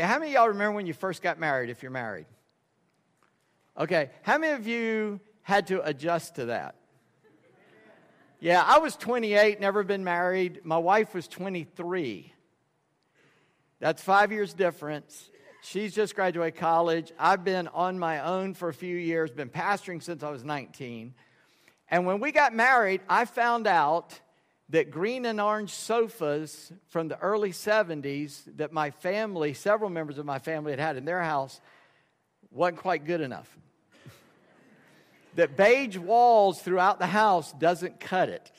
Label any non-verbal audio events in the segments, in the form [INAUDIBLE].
How many of y'all remember when you first got married, if you're married? Okay, how many of you had to adjust to that? Yeah, I was 28, never been married. My wife was 23. That's five years difference. She's just graduated college. I've been on my own for a few years, been pastoring since I was 19. And when we got married, I found out that green and orange sofas from the early 70s that my family, several members of my family had had in their house, wasn't quite good enough. [LAUGHS] that beige walls throughout the house doesn't cut it.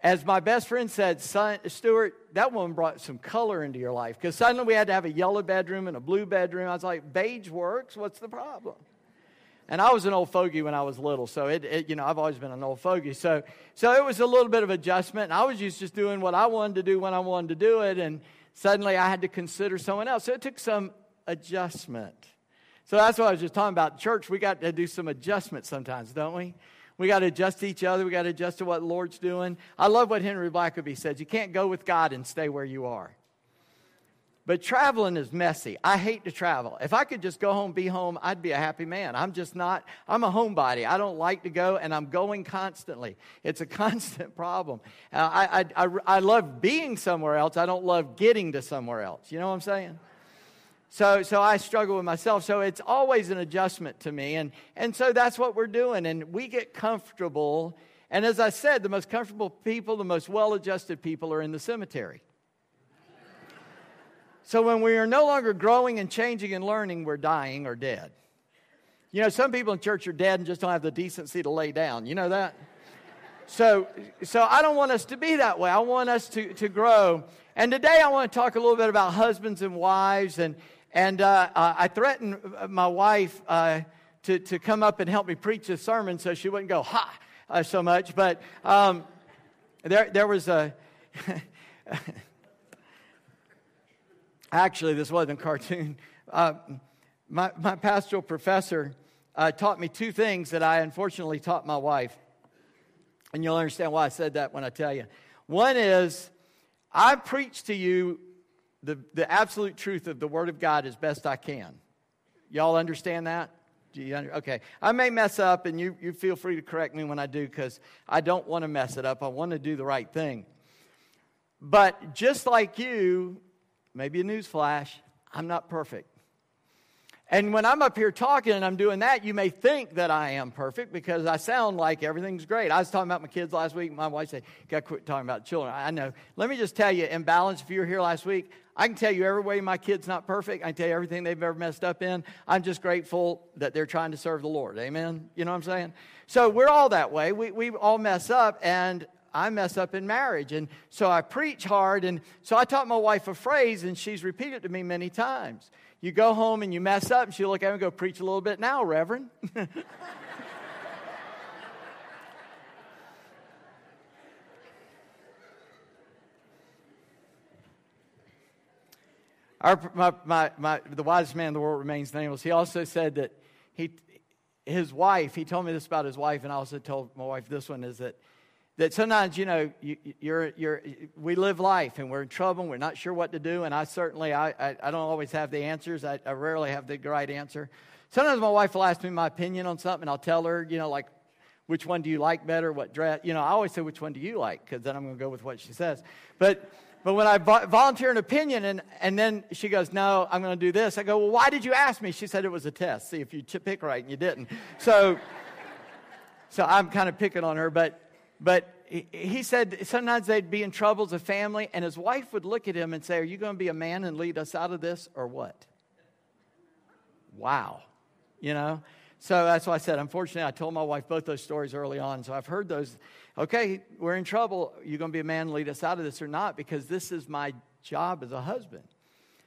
As my best friend said, Son, Stuart, that woman brought some color into your life because suddenly we had to have a yellow bedroom and a blue bedroom. I was like, beige works. What's the problem? And I was an old fogey when I was little, so it, it, you know I've always been an old fogey. So so it was a little bit of adjustment. And I was used just doing what I wanted to do when I wanted to do it, and suddenly I had to consider someone else. So it took some adjustment. So that's what I was just talking about. Church, we got to do some adjustments sometimes, don't we? We got to adjust to each other. We got to adjust to what Lord's doing. I love what Henry Blackaby says. You can't go with God and stay where you are. But traveling is messy. I hate to travel. If I could just go home, be home, I'd be a happy man. I'm just not, I'm a homebody. I don't like to go, and I'm going constantly. It's a [LAUGHS] constant problem. Uh, I, I, I, I love being somewhere else. I don't love getting to somewhere else. You know what I'm saying? So, so I struggle with myself. So it's always an adjustment to me. And, and so that's what we're doing. And we get comfortable. And as I said, the most comfortable people, the most well adjusted people are in the cemetery. So when we are no longer growing and changing and learning, we're dying or dead. You know, some people in church are dead and just don't have the decency to lay down. You know that? So, so I don't want us to be that way. I want us to, to grow. And today I want to talk a little bit about husbands and wives. And, and uh, I threatened my wife uh, to, to come up and help me preach a sermon so she wouldn't go, ha, uh, so much. But um, there, there was a. [LAUGHS] Actually, this wasn't a cartoon. [LAUGHS] Uh, my, my pastoral professor uh, taught me two things that I unfortunately taught my wife. And you'll understand why I said that when I tell you. One is, I preach to you the, the absolute truth of the Word of God as best I can. Y'all understand that? Do you under, okay. I may mess up, and you, you feel free to correct me when I do because I don't want to mess it up. I want to do the right thing. But just like you, maybe a news flash, I'm not perfect. And when I'm up here talking and I'm doing that, you may think that I am perfect because I sound like everything's great. I was talking about my kids last week. My wife said, Got to quit talking about children. I know. Let me just tell you, imbalance, if you were here last week, I can tell you every way my kid's not perfect. I can tell you everything they've ever messed up in. I'm just grateful that they're trying to serve the Lord. Amen? You know what I'm saying? So we're all that way. We, we all mess up, and I mess up in marriage. And so I preach hard. And so I taught my wife a phrase, and she's repeated to me many times. You go home and you mess up, and she'll look at me and go, Preach a little bit now, Reverend. [LAUGHS] Our, my, my, my, the wisest man in the world remains nameless. He also said that he, his wife, he told me this about his wife, and I also told my wife this one is that that sometimes you know you, you're, you're, we live life and we're in trouble and we're not sure what to do. And i certainly i, I, I don't always have the answers. I, I, rarely have the right answer. Sometimes my wife will ask me my opinion on something and i'll tell her you know like which one do you like better? What dress you know i always say which one do you like? Because then i'm going to go with what she says. But but when i volunteer an opinion and, and then she goes no i'm going to do this. I go well why did you ask me? She said it was a test. See if you pick right and you didn't. So [LAUGHS] so i'm kind of picking on her but but he said sometimes they'd be in trouble as a family, and his wife would look at him and say, Are you going to be a man and lead us out of this, or what? Wow. You know? So that's why I said, unfortunately, I told my wife both those stories early on. So I've heard those. Okay, we're in trouble. You're you going to be a man and lead us out of this or not? Because this is my job as a husband.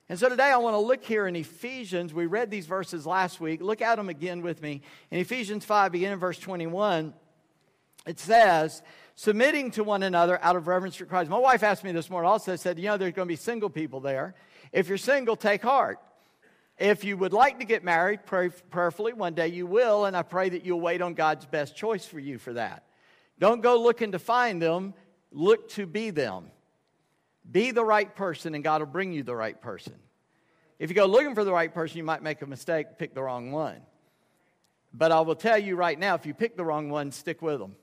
And so today I want to look here in Ephesians. We read these verses last week. Look at them again with me. In Ephesians 5, beginning in verse 21, it says, submitting to one another out of reverence for Christ. My wife asked me this morning also, said, You know, there's going to be single people there. If you're single, take heart. If you would like to get married, pray prayerfully, one day you will, and I pray that you'll wait on God's best choice for you for that. Don't go looking to find them, look to be them. Be the right person, and God will bring you the right person. If you go looking for the right person, you might make a mistake, pick the wrong one. But I will tell you right now if you pick the wrong one, stick with them.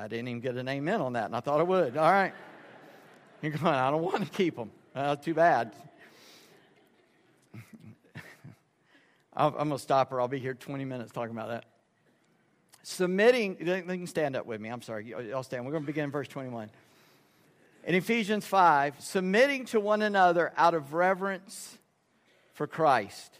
I didn't even get an amen on that, and I thought I would. All right. [LAUGHS] You're going, I don't want to keep them. Well, too bad. [LAUGHS] I'm going to stop her. I'll be here 20 minutes talking about that. Submitting, they can stand up with me. I'm sorry. I'll stand. We're going to begin in verse 21. In Ephesians 5, submitting to one another out of reverence for Christ.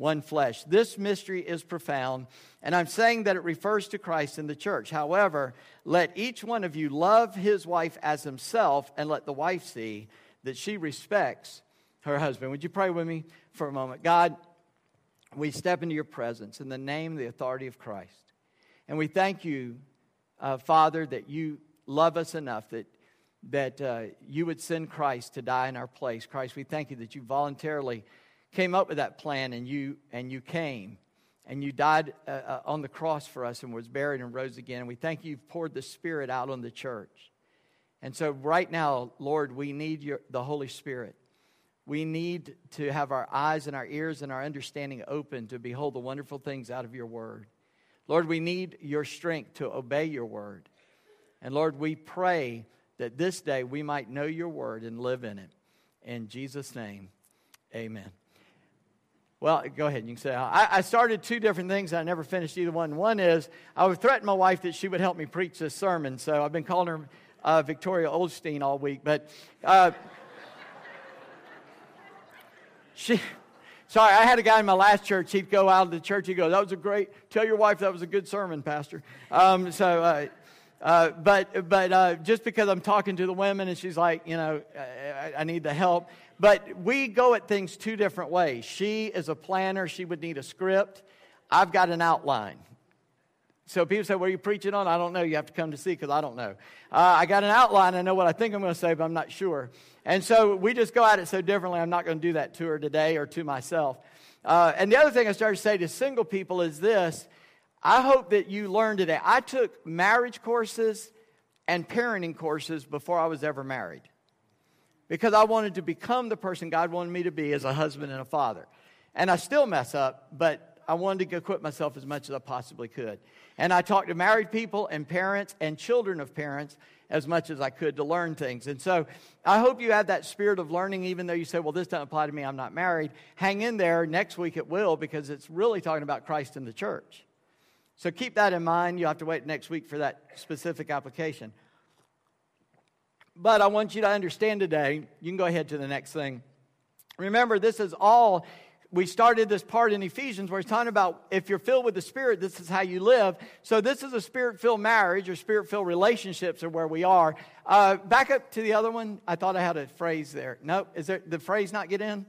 one flesh. This mystery is profound, and I'm saying that it refers to Christ in the church. However, let each one of you love his wife as himself, and let the wife see that she respects her husband. Would you pray with me for a moment? God, we step into your presence in the name the authority of Christ. And we thank you, uh, Father, that you love us enough that, that uh, you would send Christ to die in our place. Christ, we thank you that you voluntarily came up with that plan and you, and you came and you died uh, uh, on the cross for us and was buried and rose again. And we thank you, you've poured the Spirit out on the church. And so, right now, Lord, we need your, the Holy Spirit. We need to have our eyes and our ears and our understanding open to behold the wonderful things out of your word. Lord, we need your strength to obey your word. And Lord, we pray that this day we might know your word and live in it. In Jesus' name, amen. Well, go ahead. You can say, I, I, started two different things. I never finished either one. One is I would threaten my wife that she would help me preach this sermon. So I've been calling her uh, Victoria Osteen all week. But uh, [LAUGHS] she, sorry, I had a guy in my last church. He'd go out of the church. He'd go, That was a great, tell your wife that was a good sermon, Pastor. Um, so, uh, uh, but but uh, just because I'm talking to the women and she's like, you know, I, I, need the help. But we go at things two different ways. She is a planner, she would need a script. I've got an outline. So people say, What are you preaching on? I don't know. You have to come to see because I don't know. Uh, I got an outline. I know what I think I'm going to say, but I'm not sure. And so we just go at it so differently. I'm not going to do that to her today or to myself. Uh, and the other thing I started to say to single people is this I hope that you learned today. I took marriage courses and parenting courses before I was ever married because I wanted to become the person God wanted me to be as a husband and a father. And I still mess up, but I wanted to equip myself as much as I possibly could. And I talked to married people and parents and children of parents as much as I could to learn things. And so I hope you have that spirit of learning, even though you say, well, this doesn't apply to me, I'm not married. Hang in there. Next week it will, because it's really talking about Christ and the church. So keep that in mind. You'll have to wait next week for that specific application. But I want you to understand today, you can go ahead to the next thing. Remember, this is all, we started this part in Ephesians where he's talking about if you're filled with the Spirit, this is how you live. So this is a spirit filled marriage or spirit filled relationships are where we are. Uh, back up to the other one. I thought I had a phrase there. Nope. Is there the phrase not get in?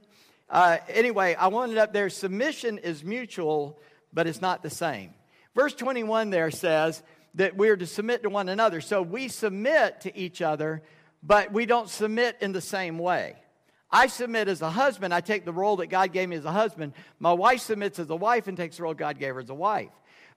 Uh, anyway, I wanted up there submission is mutual, but it's not the same. Verse 21 there says that we're to submit to one another. So we submit to each other, but we don't submit in the same way. I submit as a husband, I take the role that God gave me as a husband. My wife submits as a wife and takes the role God gave her as a wife.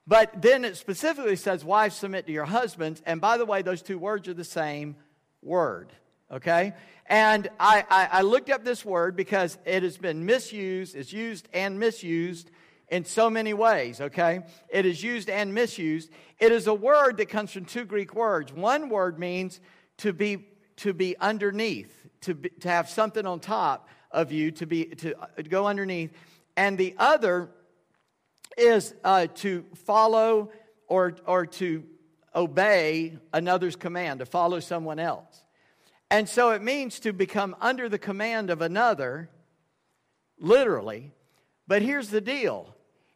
But then it specifically says, Wives submit to your husbands. And by the way, those two words are the same word, okay? And I, I, I looked up this word because it has been misused, it's used and misused in so many ways, okay? It is used and misused. It is a word that comes from two Greek words. One word means to be, to be underneath, to, be, to have something on top of you, to, be, to go underneath. And the other is uh, to follow or, or to obey another's command, to follow someone else. And so it means to become under the command of another, literally. But here's the deal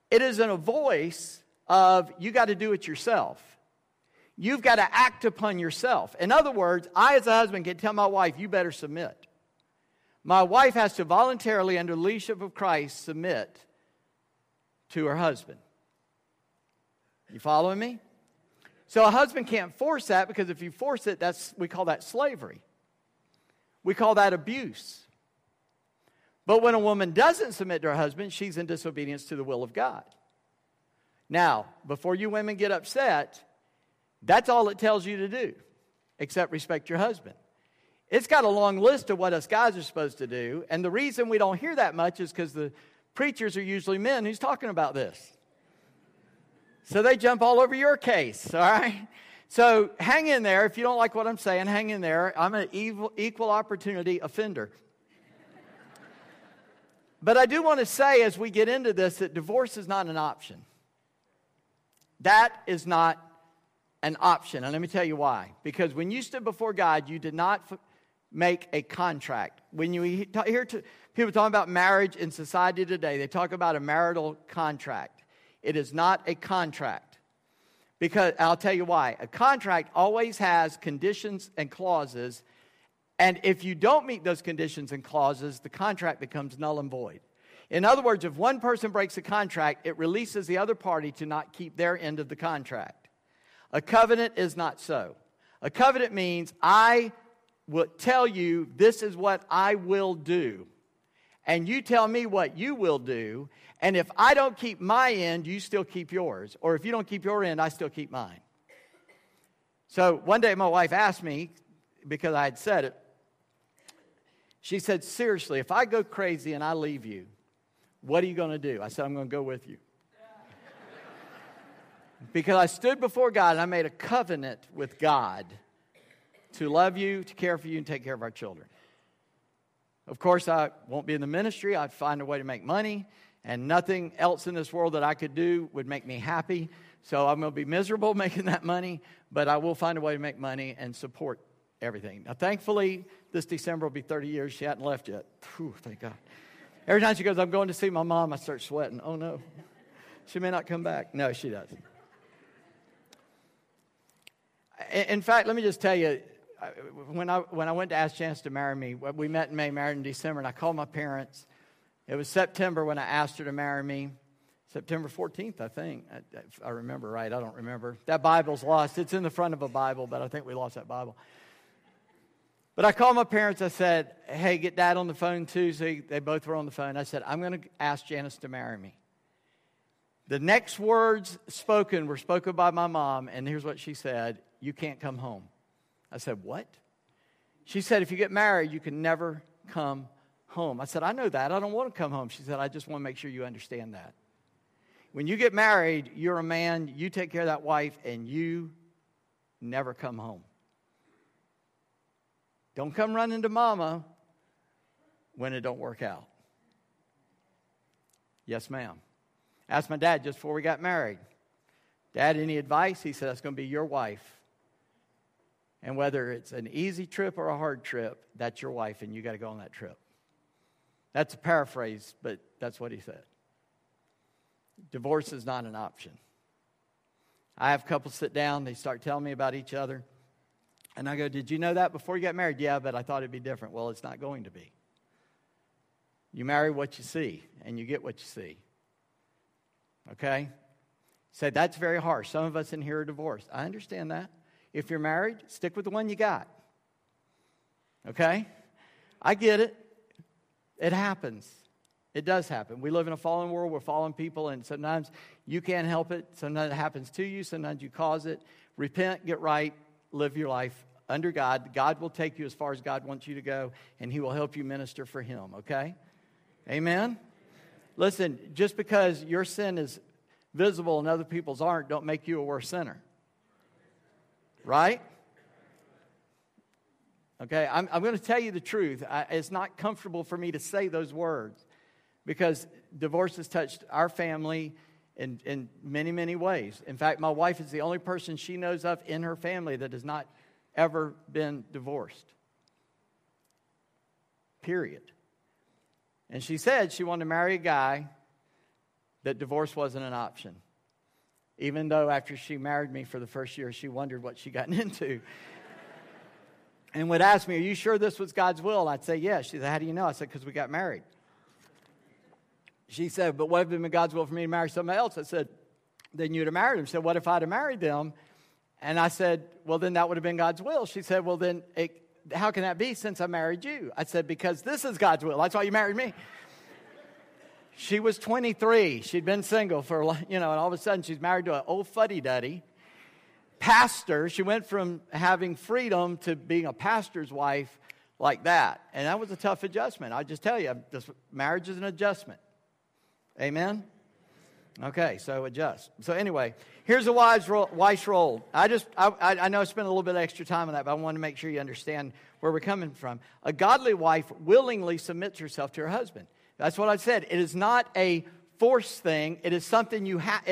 it isn't a voice of you got to do it yourself. You've got to act upon yourself. In other words, I, as a husband, can tell my wife, you better submit. My wife has to voluntarily, under the leadership of Christ, submit to her husband. You following me? So a husband can't force that because if you force it, that's we call that slavery. We call that abuse. But when a woman doesn't submit to her husband, she's in disobedience to the will of God. Now, before you women get upset, that's all it tells you to do, except respect your husband. It's got a long list of what us guys are supposed to do, and the reason we don't hear that much is because the preachers are usually men who's talking about this. So they jump all over your case, all right? So hang in there. If you don't like what I'm saying, hang in there. I'm an evil, equal opportunity offender. but I do want to say as we get into this that divorce is not an option. That is not an option. And let me tell you why. Because when you stood before God, you did not f- make a contract. When you hear people talking about marriage in society today, they talk about a marital contract. It is not a contract. Because I'll tell you why. A contract always has conditions and clauses, and if you don't meet those conditions and clauses, the contract becomes null and void. In other words, if one person breaks a contract, it releases the other party to not keep their end of the contract. A covenant is not so. A covenant means I will tell you this is what I will do, and you tell me what you will do, and if I don't keep my end, you still keep yours. Or if you don't keep your end, I still keep mine. So one day my wife asked me, because I had said it, she said, Seriously, if I go crazy and I leave you, what are you going to do? I said, I'm going to go with you. Because I stood before God and I made a covenant with God to love you, to care for you, and take care of our children. Of course, I won't be in the ministry. I'd find a way to make money and nothing else in this world that I could do would make me happy. So I'm going to be miserable [LAUGHS] making that money, but I will find a way to make money and support everything. Now, thankfully, this December will be 30 years. She hadn't left yet. Whew, thank God. Every time she goes, I'm going to see my mom, I start sweating. Oh, no. She may not come back. No, she doesn't. In fact, let me just tell you, when I, when I went to ask Janice to marry me, we met in May, married in December, and I called my parents it was September when I asked her to marry me. September 14th, I think. I, I remember right. I don't remember. That Bible's lost. It's in the front of a Bible, but I think we lost that Bible. But I called my parents. I said, hey, get dad on the phone too. So they both were on the phone. I said, I'm going to ask Janice to marry me. The next words spoken were spoken by my mom, and here's what she said You can't come home. I said, What? She said, If you get married, you can never come home. I said, I know that. I don't want to come home. She said, I just want to make sure you understand that. When you get married, you're a man, you take care of that wife, and you never come home. Don't come running to mama when it don't work out. Yes, ma'am. Asked my dad just before we got married. Dad, any advice? He said, That's going to be your wife. And whether it's an easy trip or a hard trip, that's your wife, and you got to go on that trip. That's a paraphrase, but that's what he said. Divorce is not an option. I have couples sit down, they start telling me about each other. And I go, Did you know that before you got married? Yeah, but I thought it'd be different. Well, it's not going to be. You marry what you see, and you get what you see. Okay? Say, that's very harsh. Some of us in here are divorced. I understand that. If you're married, stick with the one you got. Okay? I get it. It happens. It does happen. We live in a fallen world. We're fallen people, and sometimes you can't help it. Sometimes it happens to you. Sometimes you cause it. Repent, get right, live your life under God. God will take you as far as God wants you to go, and He will help you minister for Him, okay? Amen? Listen, just because your sin is visible and other people's aren't, don't make you a worse sinner. Right? Okay, I'm, I'm going to tell you the truth. I, it's not comfortable for me to say those words because divorce has touched our family in, in many, many ways. In fact, my wife is the only person she knows of in her family that has not ever been divorced. Period. And she said she wanted to marry a guy that divorce wasn't an option. Even though after she married me for the first year, she wondered what she'd gotten [LAUGHS] into. and would ask me, Are you sure this was God's will? I'd say, Yes. She said, How do you know? I said, Because we got married. She said, But what if it been God's will for me to marry somebody else? I said, Then you'd have married him. She said, What if I'd have married them? And I said, Well, then that would have been God's will. She said, Well, then it, how can that be since I married you? I said, Because this is God's will. That's why you married me. She was 23. She'd been single for, you know, and all of a sudden she's married to an old fuddy duddy pastor. She went from having freedom to being a pastor's wife like that. And that was a tough adjustment. I just tell you, this marriage is an adjustment. Amen? Okay, so adjust. So anyway, here's a wise role, wife's role. I just, I, I know I spent a little bit of extra time on that, but I want to make sure you understand where we're coming from. A godly wife willingly submits herself to her husband. That's what I said. It is not a force thing. It is something you have.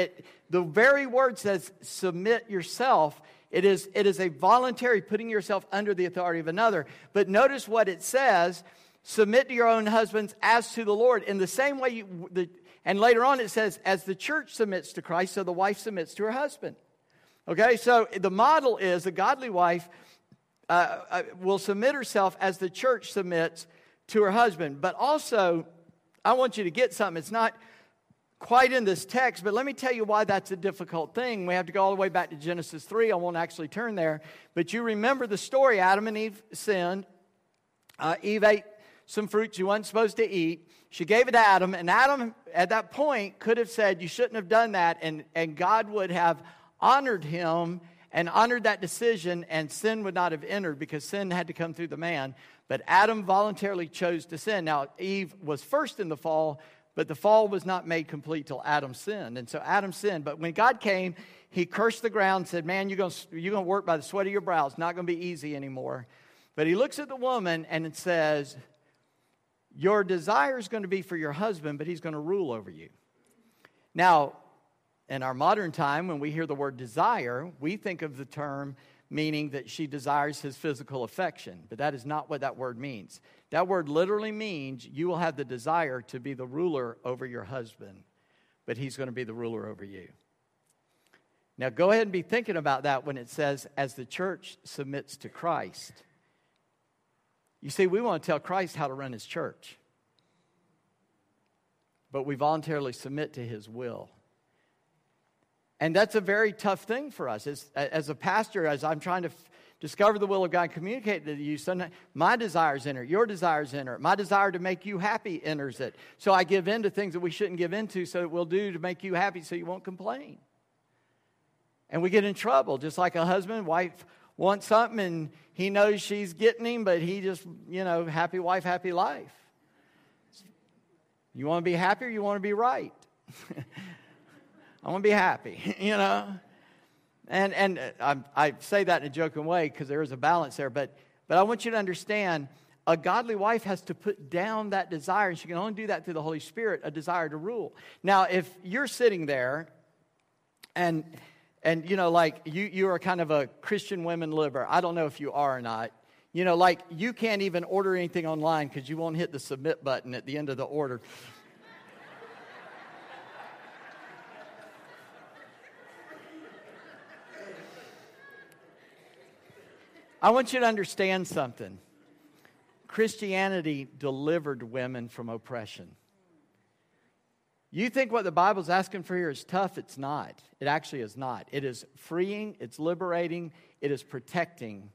The very word says submit yourself. It is, it is a voluntary putting yourself under the authority of another. But notice what it says submit to your own husbands as to the Lord. In the same way, you, the, and later on it says, as the church submits to Christ, so the wife submits to her husband. Okay, so the model is a godly wife uh, uh, will submit herself as the church submits to her husband. But also, I want you to get something. It's not quite in this text, but let me tell you why that's a difficult thing. We have to go all the way back to Genesis 3. I won't actually turn there. But you remember the story Adam and Eve sinned. Uh, Eve ate some fruit she wasn't supposed to eat. She gave it to Adam, and Adam, at that point, could have said, You shouldn't have done that, and, and God would have honored him and honored that decision, and sin would not have entered because sin had to come through the man. But Adam voluntarily chose to sin. Now, Eve was first in the fall, but the fall was not made complete till Adam sinned. And so Adam sinned. But when God came, he cursed the ground and said, Man, you're going you're to work by the sweat of your brow. It's not going to be easy anymore. But he looks at the woman and it says, your desire is going to be for your husband, but he's going to rule over you. Now, in our modern time, when we hear the word desire, we think of the term meaning that she desires his physical affection, but that is not what that word means. That word literally means you will have the desire to be the ruler over your husband, but he's going to be the ruler over you. Now, go ahead and be thinking about that when it says, as the church submits to Christ. You see, we want to tell Christ how to run his church, but we voluntarily submit to his will. And that's a very tough thing for us. As, as a pastor, as I'm trying to f- discover the will of God, communicate to you, sometimes my desires enter, your desires enter, my desire to make you happy enters it. So I give in to things that we shouldn't give into, so it will do to make you happy so you won't complain. And we get in trouble, just like a husband, wife wants something and he knows she's getting him, but he just, you know, happy wife, happy life. You want to be happy or you want to be right? [LAUGHS] I want to be happy, [LAUGHS] you know? And, and uh, I, I say that in a joking way because there is a balance there, but, but I want you to understand a godly wife has to put down that desire, and she can only do that through the Holy Spirit, a desire to rule. Now, if you're sitting there and and you know like you you are kind of a christian women libber i don't know if you are or not you know like you can't even order anything online because you won't hit the submit button at the end of the order i want you to understand something christianity delivered women from oppression you think what the Bible's asking for here is tough? It's not. It actually is not. It is freeing, it's liberating, it is protecting.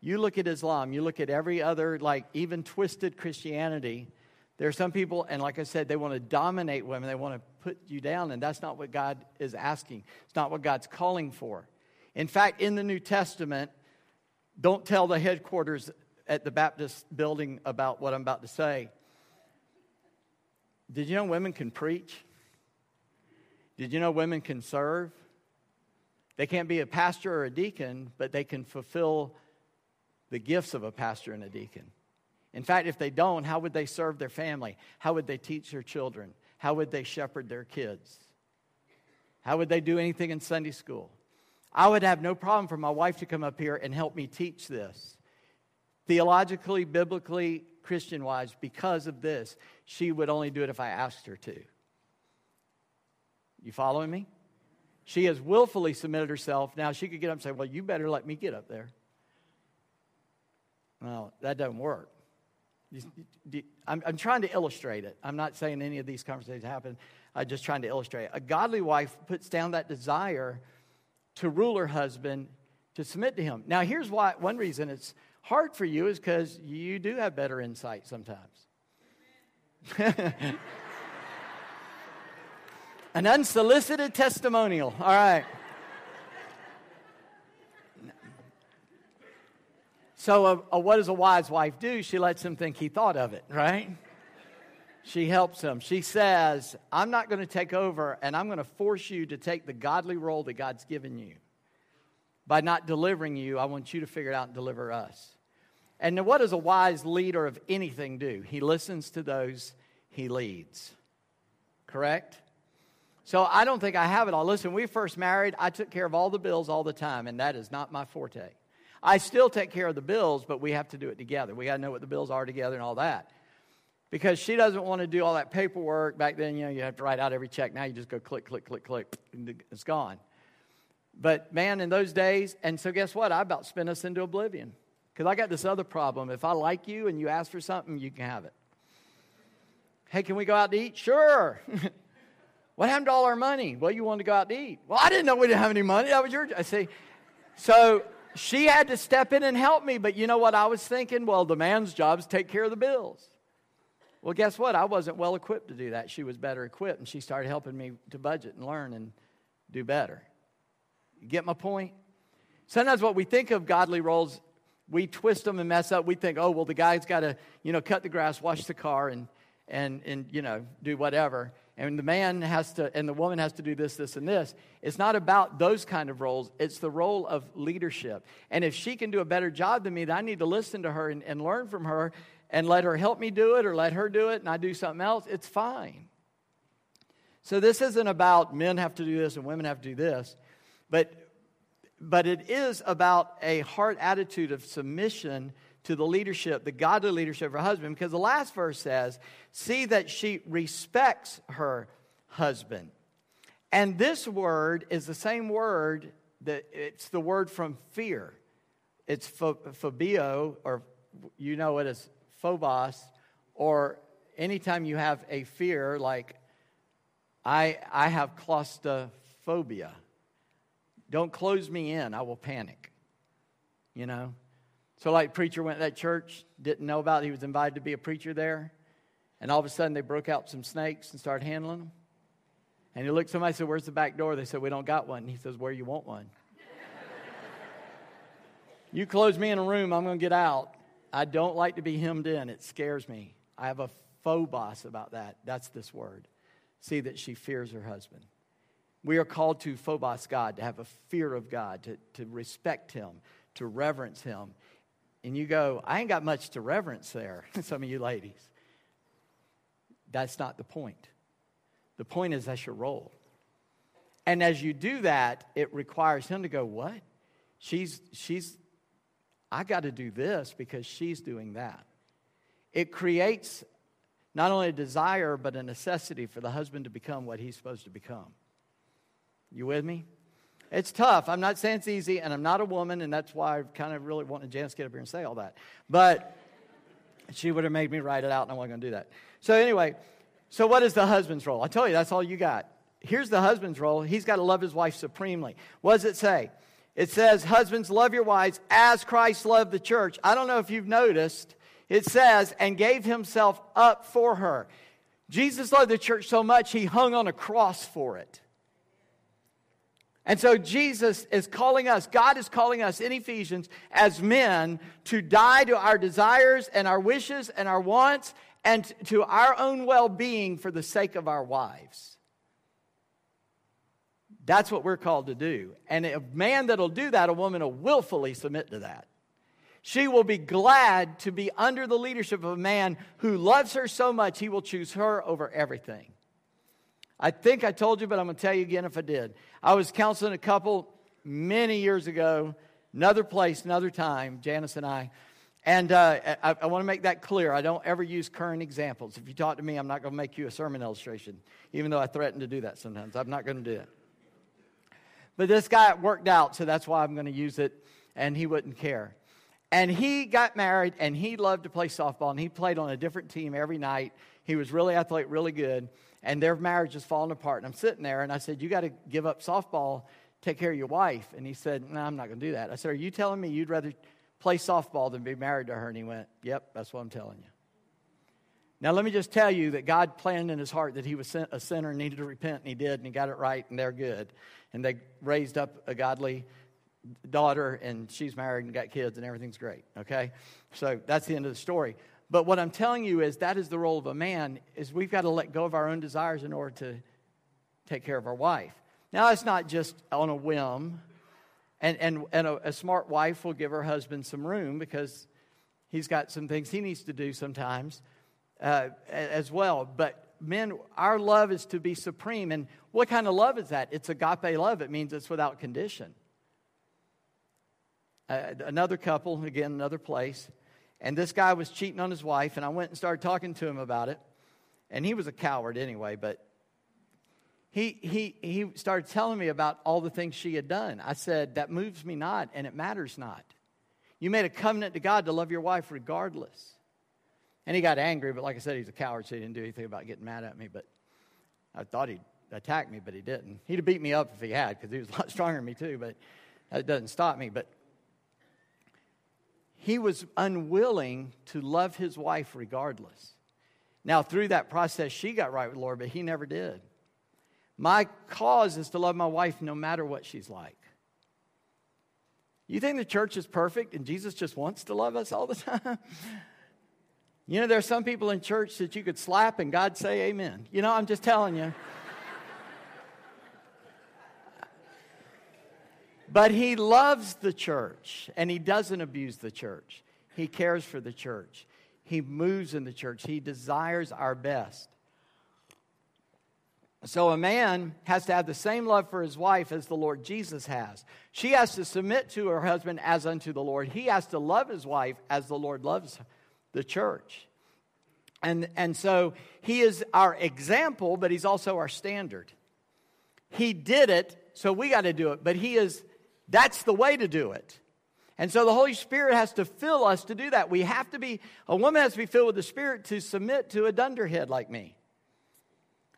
You look at Islam, you look at every other, like even twisted Christianity. There are some people, and like I said, they want to dominate women, they want to put you down, and that's not what God is asking. It's not what God's calling for. In fact, in the New Testament, don't tell the headquarters at the Baptist building about what I'm about to say. Did you know women can preach? Did you know women can serve? They can't be a pastor or a deacon, but they can fulfill the gifts of a pastor and a deacon. In fact, if they don't, how would they serve their family? How would they teach their children? How would they shepherd their kids? How would they do anything in Sunday school? I would have no problem for my wife to come up here and help me teach this. Theologically, biblically, Christian wise, because of this, she would only do it if I asked her to. You following me? She has willfully submitted herself. Now she could get up and say, Well, you better let me get up there. Well, that doesn't work. I'm, I'm trying to illustrate it. I'm not saying any of these conversations happen. I'm just trying to illustrate. It. A godly wife puts down that desire to rule her husband, to submit to him. Now, here's why one reason it's hard for you is because you do have better insight sometimes. [LAUGHS] An unsolicited testimonial. All right. So, uh, uh, what does a wise wife do? She lets him think he thought of it, right? She helps him. She says, I'm not going to take over, and I'm going to force you to take the godly role that God's given you. By not delivering you, I want you to figure it out and deliver us. And what does a wise leader of anything do? He listens to those he leads. Correct? So I don't think I have it all. Listen, we first married, I took care of all the bills all the time, and that is not my forte. I still take care of the bills, but we have to do it together. We got to know what the bills are together and all that. Because she doesn't want to do all that paperwork. Back then, you know, you have to write out every check. Now you just go click, click, click, click, and it's gone. But man, in those days, and so guess what? I about spent us into oblivion. Because I got this other problem. If I like you and you ask for something, you can have it. Hey, can we go out to eat? Sure. [LAUGHS] what happened to all our money? Well, you wanted to go out to eat. Well, I didn't know we didn't have any money. That was your. I see. So she had to step in and help me. But you know what I was thinking? Well, the man's job is take care of the bills. Well, guess what? I wasn't well equipped to do that. She was better equipped, and she started helping me to budget and learn and do better. You get my point? Sometimes what we think of godly roles, we twist them and mess up. We think, oh, well, the guy's got to, you know, cut the grass, wash the car, and, and, and you know, do whatever and the man has to and the woman has to do this this and this it's not about those kind of roles it's the role of leadership and if she can do a better job than me then i need to listen to her and, and learn from her and let her help me do it or let her do it and i do something else it's fine so this isn't about men have to do this and women have to do this but but it is about a heart attitude of submission to the leadership, the godly leadership of her husband, because the last verse says, See that she respects her husband. And this word is the same word that it's the word from fear. It's phobeo, or you know it as phobos, or anytime you have a fear, like I, I have claustrophobia. Don't close me in, I will panic. You know? So, like, preacher went to that church, didn't know about it. He was invited to be a preacher there. And all of a sudden, they broke out some snakes and started handling them. And he looked, somebody said, Where's the back door? They said, We don't got one. And he says, Where you want one? [LAUGHS] you close me in a room, I'm going to get out. I don't like to be hemmed in. It scares me. I have a phobos about that. That's this word. See that she fears her husband. We are called to phobos God, to have a fear of God, to, to respect him, to reverence him and you go, I ain't got much to reverence there, [LAUGHS] some of you ladies. That's not the point. The point is that's your role. And as you do that, it requires him to go, What? She's, she's, I got to do this because she's doing that. It creates not only a desire, but a necessity for the husband to become what he's supposed to become. You with me? It's tough. I'm not saying it's easy, and I'm not a woman, and that's why I kind of really wanted Janice to get up here and say all that. But she would have made me write it out, and I wasn't going to do that. So, anyway, so what is the husband's role? I tell you, that's all you got. Here's the husband's role. He's got to love his wife supremely. What does it say? It says, Husbands, love your wives as Christ loved the church. I don't know if you've noticed. It says, and gave himself up for her. Jesus loved the church so much, he hung on a cross for it. And so Jesus is calling us, God is calling us in Ephesians as men to die to our desires and our wishes and our wants and to our own well being for the sake of our wives. That's what we're called to do. And a man that'll do that, a woman will willfully submit to that. She will be glad to be under the leadership of a man who loves her so much he will choose her over everything. I think I told you, but I'm going to tell you again if I did. I was counseling a couple many years ago, another place, another time, Janice and I. And uh, I, I want to make that clear. I don't ever use current examples. If you talk to me, I'm not going to make you a sermon illustration, even though I threaten to do that sometimes. I'm not going to do it. But this guy worked out, so that's why I'm going to use it, and he wouldn't care. And he got married, and he loved to play softball, and he played on a different team every night. He was really athletic, really good, and their marriage was falling apart. And I'm sitting there, and I said, You got to give up softball, take care of your wife. And he said, No, I'm not going to do that. I said, Are you telling me you'd rather play softball than be married to her? And he went, Yep, that's what I'm telling you. Now, let me just tell you that God planned in his heart that he was a sinner and needed to repent, and he did, and he got it right, and they're good. And they raised up a godly daughter, and she's married and got kids, and everything's great, okay? So that's the end of the story. But what I'm telling you is that is the role of a man, is we've got to let go of our own desires in order to take care of our wife. Now, it's not just on a whim. And, and, and a, a smart wife will give her husband some room because he's got some things he needs to do sometimes uh, as well. But men, our love is to be supreme. And what kind of love is that? It's agape love. It means it's without condition. Uh, another couple, again, another place. And this guy was cheating on his wife, and I went and started talking to him about it. And he was a coward anyway, but he, he, he started telling me about all the things she had done. I said, That moves me not, and it matters not. You made a covenant to God to love your wife regardless. And he got angry, but like I said, he's a coward, so he didn't do anything about getting mad at me. But I thought he'd attack me, but he didn't. He'd have beat me up if he had, because he was a lot [LAUGHS] stronger than me, too, but that doesn't stop me. But he was unwilling to love his wife regardless. Now, through that process, she got right with the Lord, but he never did. My cause is to love my wife no matter what she's like. You think the church is perfect and Jesus just wants to love us all the [LAUGHS] time? You know, there are some people in church that you could slap and God say amen. You know, I'm just telling you. but he loves the church and he doesn't abuse the church. He cares for the church. He moves in the church. He desires our best. So a man has to have the same love for his wife as the Lord Jesus has. She has to submit to her husband as unto the Lord. He has to love his wife as the Lord loves the church. And, and so he is our example, but he's also our standard. He did it, so we got to do it. But he is, that's the way to do it. And so the Holy Spirit has to fill us to do that. We have to be, a woman has to be filled with the Spirit to submit to a dunderhead like me.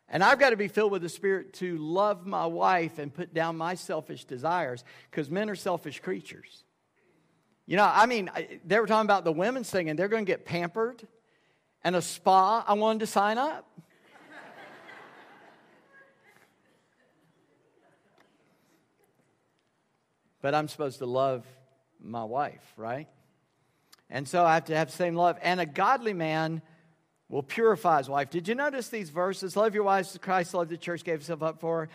And I've got to be filled with the Spirit to love my wife and put down my selfish desires because men are selfish creatures. You know, I mean, they were talking about the women singing, they're going to get pampered and a spa. I wanted to sign up. but I'm supposed to love my wife, right? And so I have to have the same love. And a godly man will purify his wife. Did you notice these verses? Love your wives as Christ loved the church, gave himself up for her,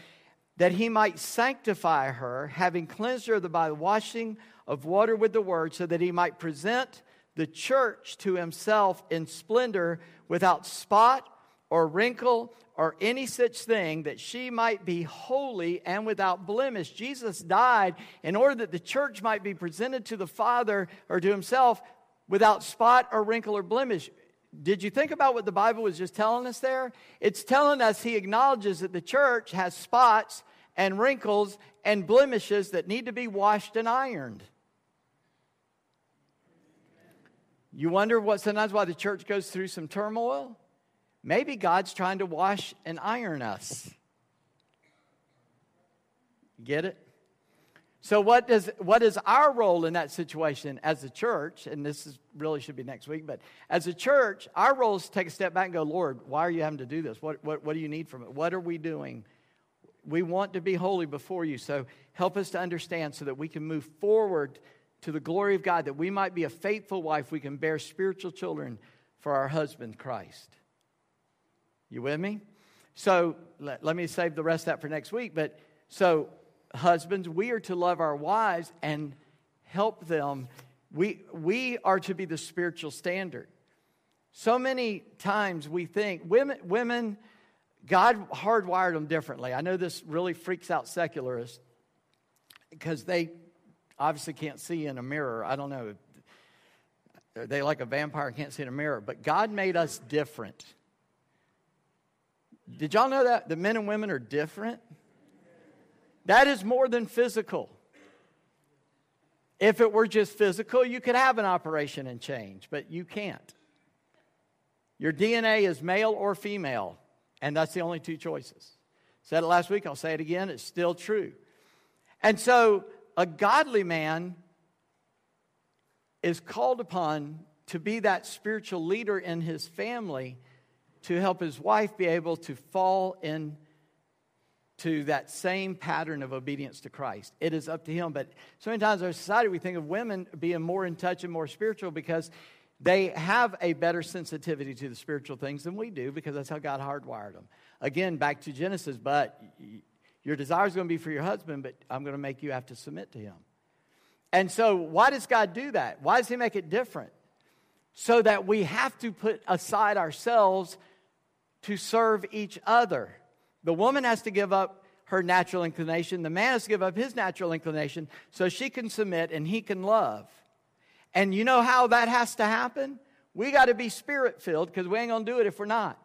that he might sanctify her, having cleansed her by the washing of water with the word, so that he might present the church to himself in splendor without spot or wrinkle or any such thing, that she might be holy and without blemish. Jesus died in order that the church might be presented to the Father or to himself without spot or wrinkle or blemish. Did you think about what the Bible was just telling us there? It's telling us he acknowledges that the church has spots and wrinkles and blemishes that need to be washed and ironed. You wonder what sometimes why the church goes through some turmoil? Maybe God's trying to wash and iron us. Get it? So, what, does, what is our role in that situation as a church? And this is, really should be next week, but as a church, our role is to take a step back and go, Lord, why are you having to do this? What, what, what do you need from it? What are we doing? We want to be holy before you. So, help us to understand so that we can move forward to the glory of God, that we might be a faithful wife. We can bear spiritual children for our husband, Christ. You with me? So, let, let me save the rest of that for next week. But so, husbands, we are to love our wives and help them. We, we are to be the spiritual standard. So many times we think women, women God hardwired them differently. I know this really freaks out secularists because they obviously can't see in a mirror. I don't know. They like a vampire can't see in a mirror, but God made us different. Did y'all know that? The men and women are different? That is more than physical. If it were just physical, you could have an operation and change, but you can't. Your DNA is male or female, and that's the only two choices. Said it last week, I'll say it again, it's still true. And so, a godly man is called upon to be that spiritual leader in his family to help his wife be able to fall in to that same pattern of obedience to Christ. It is up to him. But so many times in our society, we think of women being more in touch and more spiritual because they have a better sensitivity to the spiritual things than we do because that's how God hardwired them. Again, back to Genesis, but your desire is going to be for your husband, but I'm going to make you have to submit to him. And so, why does God do that? Why does He make it different? So that we have to put aside ourselves to serve each other. The woman has to give up her natural inclination. The man has to give up his natural inclination so she can submit and he can love. And you know how that has to happen? We got to be spirit filled because we ain't going to do it if we're not.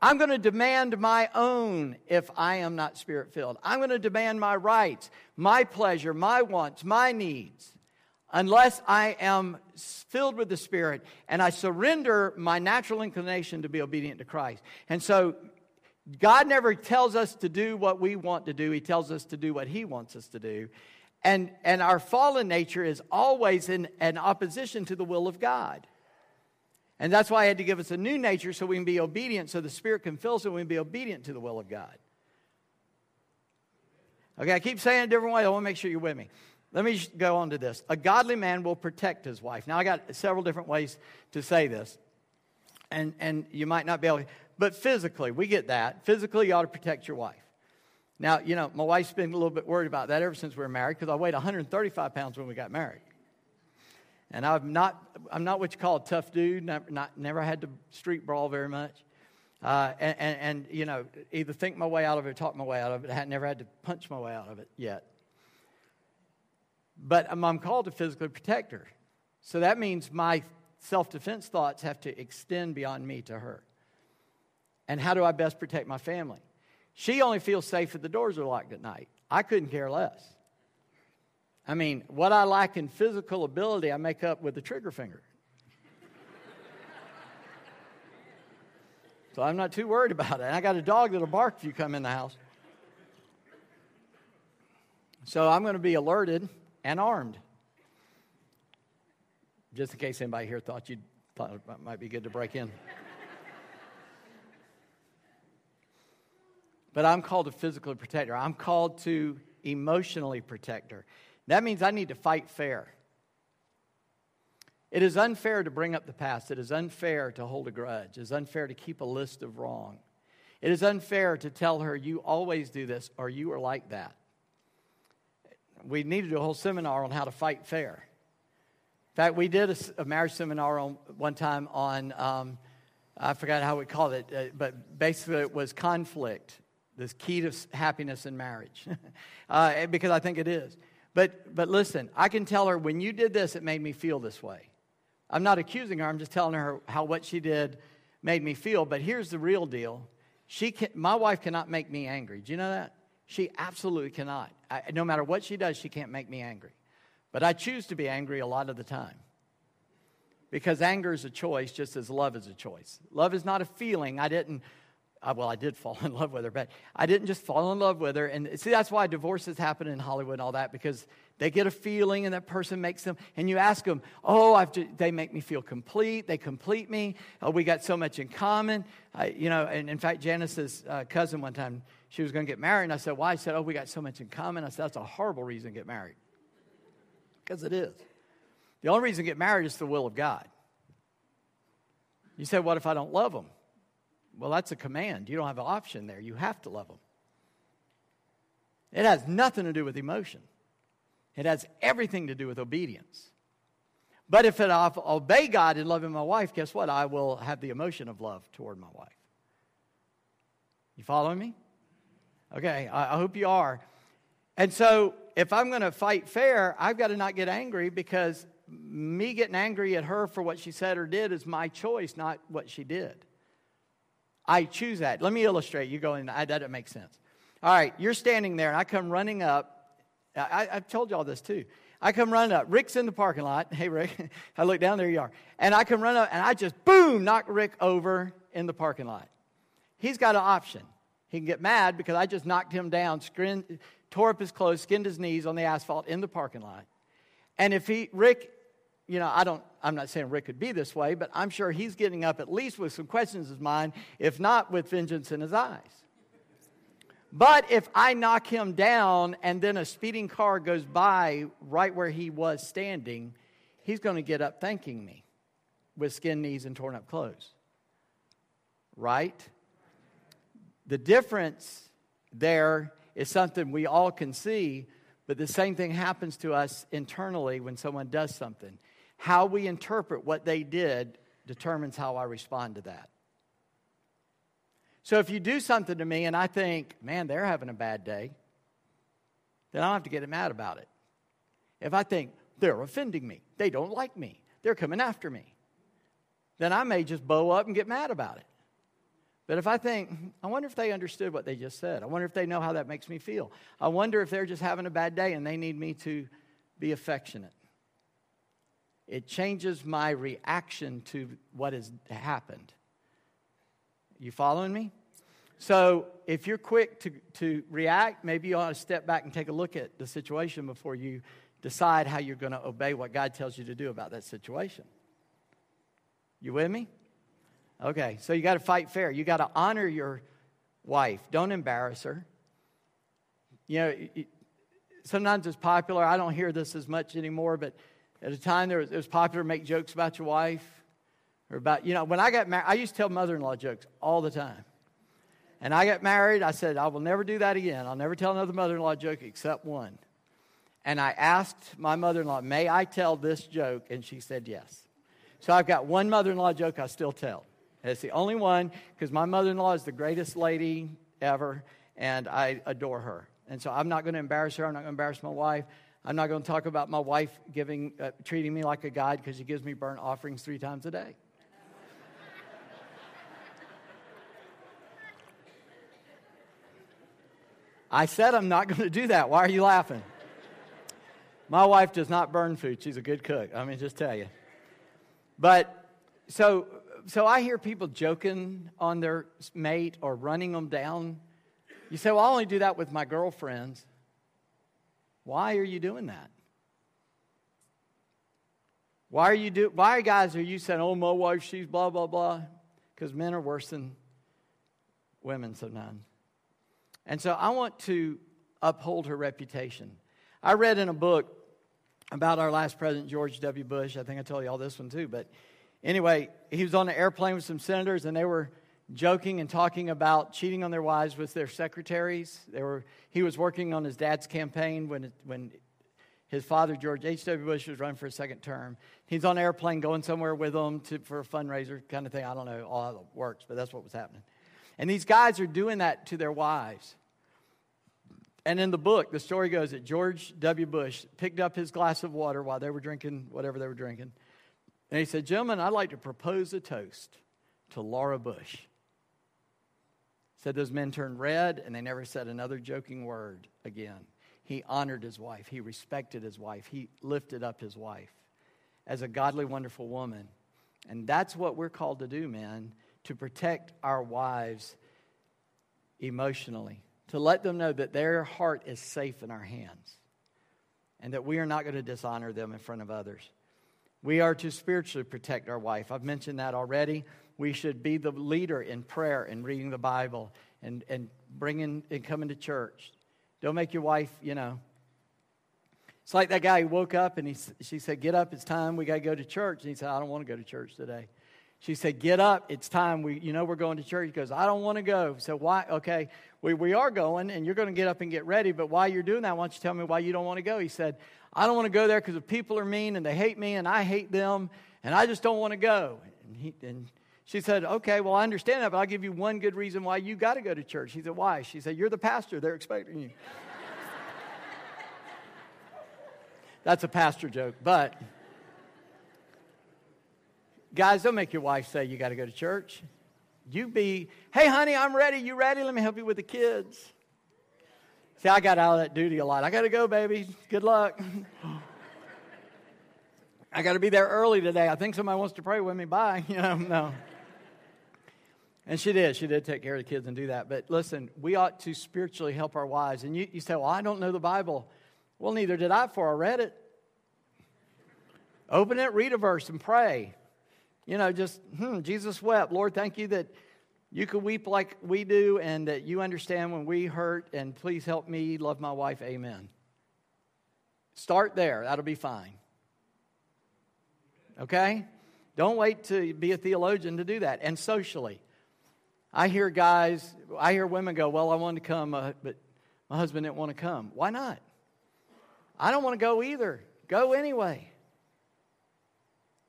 I'm going to demand my own if I am not spirit filled. I'm going to demand my rights, my pleasure, my wants, my needs, unless I am filled with the Spirit and I surrender my natural inclination to be obedient to Christ. And so God never tells us to do what we want to do, He tells us to do what He wants us to do. And, and our fallen nature is always in opposition to the will of God. And that's why He had to give us a new nature so we can be obedient, so the Spirit can fill us and we can be obedient to the will of God. Okay, I keep saying it a different way. I want to make sure you're with me. Let me go on to this. A godly man will protect his wife. Now, I got several different ways to say this. And, and you might not be able. But physically, we get that. Physically, you ought to protect your wife. Now, you know, my wife's been a little bit worried about that ever since we were married because I weighed 135 pounds when we got married. And I'm not, I'm not what you call a tough dude, never, not, never had to street brawl very much. Uh, and, and, and, you know, either think my way out of it or talk my way out of it. I never had to punch my way out of it yet. But I'm called to physically protect her. So that means my self defense thoughts have to extend beyond me to her. And how do I best protect my family? She only feels safe if the doors are locked at night. I couldn't care less. I mean, what I lack in physical ability, I make up with the trigger finger. so I'm not too worried about it. And I got a dog that'll bark if you come in the house. So I'm going to be alerted and armed. Just in case anybody here thought you thought it might be good to break in. But I'm called to physically protect her. I'm called to emotionally protect her. That means I need to fight fair. It is unfair to bring up the past. It is unfair to hold a grudge. It is unfair to keep a list of wrong. It is unfair to tell her, you always do this or you are like that. We need to do a whole seminar on how to fight fair. In fact, we did a, marriage seminar on, one time on, um, I forgot how we called it, uh, but basically it was conflict this key to happiness in marriage, [LAUGHS] uh, because I think it is. But, but listen, I can tell her when you did this, it made me feel this way. I'm not accusing her, I'm just telling her how what she did made me feel. But here's the real deal she can, my wife cannot make me angry. Do you know that? She absolutely cannot. I, no matter what she does, she can't make me angry. But I choose to be angry a lot of the time. Because anger is a choice, just as love is a choice. Love is not a feeling. I didn't uh, well, I did fall [LAUGHS] in love with her, but I didn't just fall in love with her. And see, that's why divorces happen in Hollywood and all that, because they get a feeling and that person makes them, and you ask them, oh, I've just, they make me feel complete. They complete me. Oh, we got so much in common. I, you know, and in fact, Janice's uh, cousin one time, she was going to get married, and I said, why? I said, oh, we got so much in common. I said, that's a horrible reason to get married. Because it is. The only reason to get married is the will of God. You say, what if I don't love them? Well, that's a command. You don't have an option there. You have to love them. It has nothing to do with emotion, it has everything to do with obedience. But if I obey God in loving my wife, guess what? I will have the emotion of love toward my wife. You following me? Okay, I, hope you are. And so, if I'm going to fight fair, I've got to not get angry because me getting angry at her for what she said or did is my choice, not what she did. I choose that. Let me illustrate. You go in, that doesn't make sense. All right, you're standing there, and I come running up. I, have told you all this too. I come running up. Rick's in the parking lot. [LAUGHS] Hey, Rick. [LAUGHS] I look down, there you are. And I come run up, and I just, boom, knock Rick over in the parking lot. He's got an option. He can get mad because I just knocked him down, tore up his clothes, skinned his knees on the asphalt in the parking lot. And if he, Rick, you know, I don't, I'm not saying Rick could be this way, but I'm sure he's getting up at least with some questions in his mind, if not with vengeance in his eyes. But if I knock him down and then a speeding car goes by right where he was standing, he's going to get up thanking me with skin knees and torn up clothes. Right? The difference there is something we all can see, but the same thing happens to us internally when someone does something. How we interpret what they did determines how I respond to that. So if you do something to me and I think, man, they're having a bad day, then I don't have to get mad about it. If I think they're offending me, they don't like me, they're coming after me, then I may just bow up and get mad about it. But if I think, I wonder if they understood what they just said. I wonder if they know how that makes me feel. I wonder if they're just having a bad day and they need me to be affectionate it changes my reaction to what has happened. You following me? So, if you're quick to, to react, maybe you ought to step back and take a look at the situation before you decide how you're going to obey what God tells you to do about that situation. You with me? Okay, so you got to fight fair. You got to honor your wife. Don't embarrass her. You know, sometimes it's popular. I don't hear this as much anymore, but at a time, there was, it was popular to make jokes about your wife or about, you know, when I got married, I used to tell mother in law jokes all the time. And I got married, I said, I will never do that again. I'll never tell another mother in law joke except one. And I asked my mother in law, May I tell this joke? And she said yes. So I've got one mother in law joke I still tell. it's the only one because my mother in law is the greatest lady ever, and I adore her. And so I'm not going to embarrass her. I'm not going to embarrass my wife. I'm not going to talk about my wife giving, uh, treating me like a god because she gives me burnt offerings three times a day. I said I'm not going to do that. Why are you laughing? My wife does not burn food. She's a good cook. I mean, just tell you. But so, so I hear people joking on their mate or running them down. You say, well, I only do that with my girlfriends. Why are you doing that? Why are you do why guys are you saying, oh my wife, she's blah blah blah? Because men are worse than women sometimes. And so I want to uphold her reputation. I read in a book about our last president, George W. Bush. I think I told you all this one too. But anyway, he was on an airplane with some senators and they were joking and talking about cheating on their wives with their secretaries. They were, he was working on his dad's campaign when, when his father, George H.W. Bush, was running for a second term. He's on an airplane going somewhere with them to, for a fundraiser kind of thing. I don't know all how it works, but that's what was happening. And these guys are doing that to their wives. And in the book, the story goes that George W. Bush picked up his glass of water while they were drinking whatever they were drinking. And he said, Gentlemen, I'd like to propose a toast to Laura Bush. Said those men turned red and they never said another joking word again. He honored his wife, he respected his wife, he lifted up his wife as a godly, wonderful woman. And that's what we're called to do, men, to protect our wives emotionally, to let them know that their heart is safe in our hands and that we are not going to dishonor them in front of others. We are to spiritually protect our wife. I've mentioned that already we should be the leader in prayer and reading the Bible and, and bringing and coming to church. Don't make your wife, you know. It's like that guy who woke up and he, she said, Get up, it's time, we got to go to church. And he said, I don't want to go to church today. She said, Get up, it's time, we, you know, we're going to church. He goes, I don't want to go. So, why? Okay, we, we are going and you're going to get up and get ready, but while you're doing that, why don't you tell me why you don't want to go? He said, I don't want to go there because the people are mean and they hate me and I hate them and I just don't want to go. And, he, and She said, Okay, well, I understand that, but I'll give you one good reason why you got to go to church. He said, Why? She said, You're the pastor. They're expecting you. [LAUGHS] That's a pastor joke, but guys, don't make your wife say you got to go to church. You be, hey, honey, I'm ready. You ready? Let me help you with the kids. See, I got out of that duty a lot. I got to go, baby. Good luck. [LAUGHS] I got to be there early today. I think somebody wants to pray with me. Bye. [LAUGHS] You know, no. And she did. She did take care of the kids and do that. But listen, we ought to spiritually help our wives. And you, you say, well, I don't know the Bible. Well, neither did I before I read it. Open it, read a verse, and pray. You know, just, hmm, Jesus wept. Lord, thank you that you can weep like we do and that you understand when we hurt, and please help me love my wife. Amen. Start there. That'll be fine. Okay? Don't wait to be a theologian to do that. And socially, I hear guys, I hear women go, Well, I wanted to come, uh, but my husband didn't want to come. Why not? I don't want to go either. Go anyway.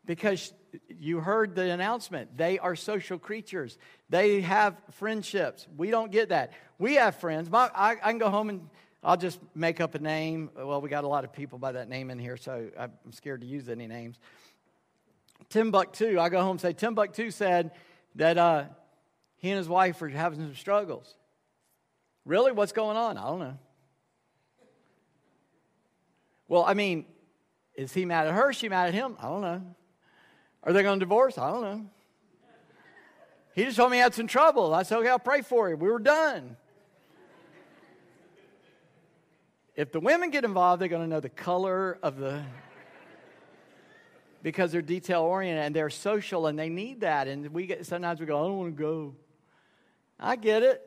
Because you heard the announcement. They are social creatures. They have friendships. We don't get that. We have friends. My, I, I, can go home and I'll just make up a name. Well, we got a lot of people by that name in here, so I'm scared to use any names. Tim Buck Timbuktu, I go home and say, Tim Buck Timbuktu said that uh, he and his wife are having some struggles. Really? What's going on? I don't know. Well, I mean, is he mad at her? She mad at him? I don't know. Are they going to divorce? I don't know. He just told me he had some trouble. I said, okay, I'll pray for you. We were done. If the women get involved, they're going to know the color of the. because they're detail oriented and they're social and they need that. And we get sometimes we go, I don't want to go. I get it.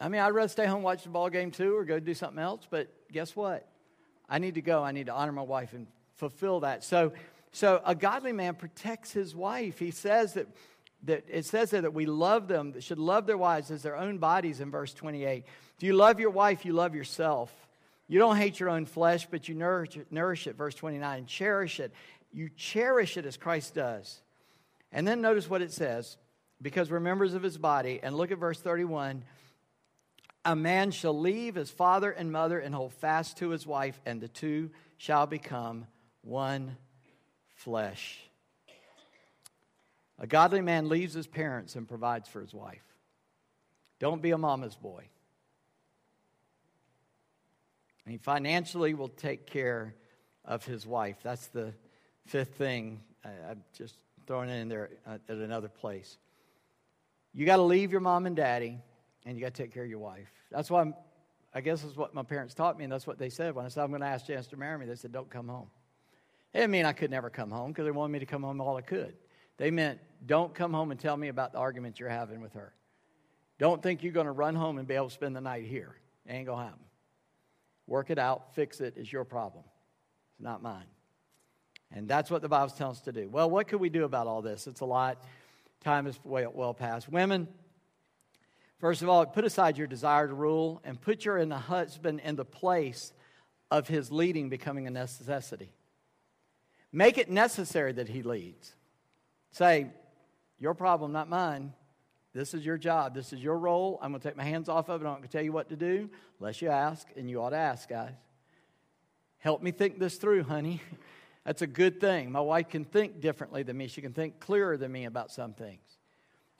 I mean, I'd rather stay home watch the ball game too or go do something else. But guess what? I need to go. I need to honor my wife and fulfill that. So so a godly man protects his wife. He says that, that it says there that we love them, that should love their wives as their own bodies in verse 28. If you love your wife, you love yourself. You don't hate your own flesh, but you nourish it, nourish it verse 29. Cherish it. You cherish it as Christ does. And then notice what it says because we're members of his body. And look at verse 31. A man shall leave his father and mother and hold fast to his wife, and the two shall become one flesh. A godly man leaves his parents and provides for his wife. Don't be a mama's boy. And he financially will take care of his wife. That's the fifth thing. I, am just throwing it in there at another place. You got to leave your mom and daddy, and you got to take care of your wife. That's why I'm, I guess is what my parents taught me, and that's what they said when I said I'm going to ask Janice to marry me. They said, "Don't come home." It didn't mean I could never come home because they wanted me to come home all I could. They meant, don't come home and tell me about the arguments you're having with her. Don't think you're going to run home and be able to spend the night here. It ain't going to happen. Work it out, fix it. it, is your problem. It's not mine. And that's what the Bible's telling us to do. Well, what could we do about all this? It's a lot. Time is well well past. Women, first of all, put aside your desire to rule and put your in the husband in the place of his leading becoming a necessity. Make it necessary that he leads. Say, your problem, not mine. This is your job. This is your role. I'm going to take my hands off of it. I'm going to tell you what to do unless you ask, and you ought to ask, guys. Help me think this through, honey. [LAUGHS] That's a good thing. My wife can think differently than me, she can think clearer than me about some things.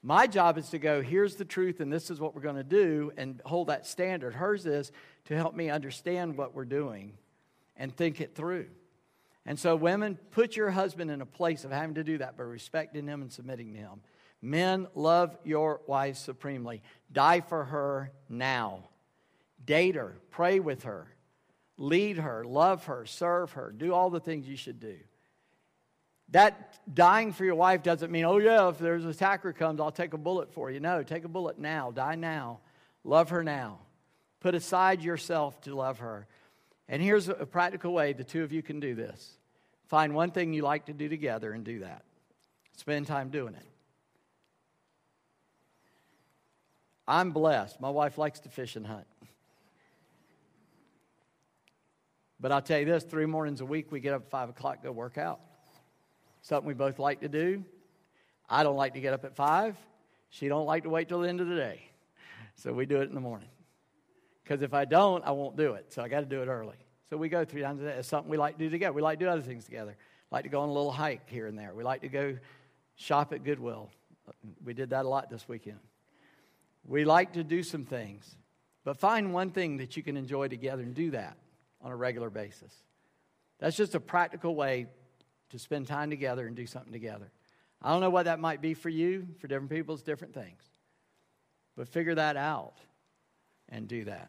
My job is to go, here's the truth, and this is what we're going to do, and hold that standard. Hers is to help me understand what we're doing and think it through. And so, women, put your husband in a place of having to do that by respecting him and submitting to him. Men, love your wife supremely. Die for her now. Date her, pray with her, lead her, love her, serve her, do all the things you should do. That dying for your wife doesn't mean, oh, yeah, if there's an attacker comes, I'll take a bullet for you. No, take a bullet now. Die now. Love her now. Put aside yourself to love her. And here's a practical way the two of you can do this Find one thing you like to do together and do that. Spend time doing it. I'm blessed. My wife likes to fish and hunt. But I'll tell you this three mornings a week, we get up at 5 o'clock, go work out. Something we both like to do. I don't like to get up at 5. She don't like to wait till the end of the day. So we do it in the morning. Because if I don't, I won't do it. So I got to do it early. So we go three times a day. It's something we like to do together. We like to do other things together. Like to go on a little hike here and there. We like to go shop at Goodwill. We did that a lot this weekend. We like to do some things. But find one thing that you can enjoy together and do that on a regular basis. That's just a practical way to spend time together and do something together. I don't know what that might be for you. For different people, it's different things. But figure that out and do that.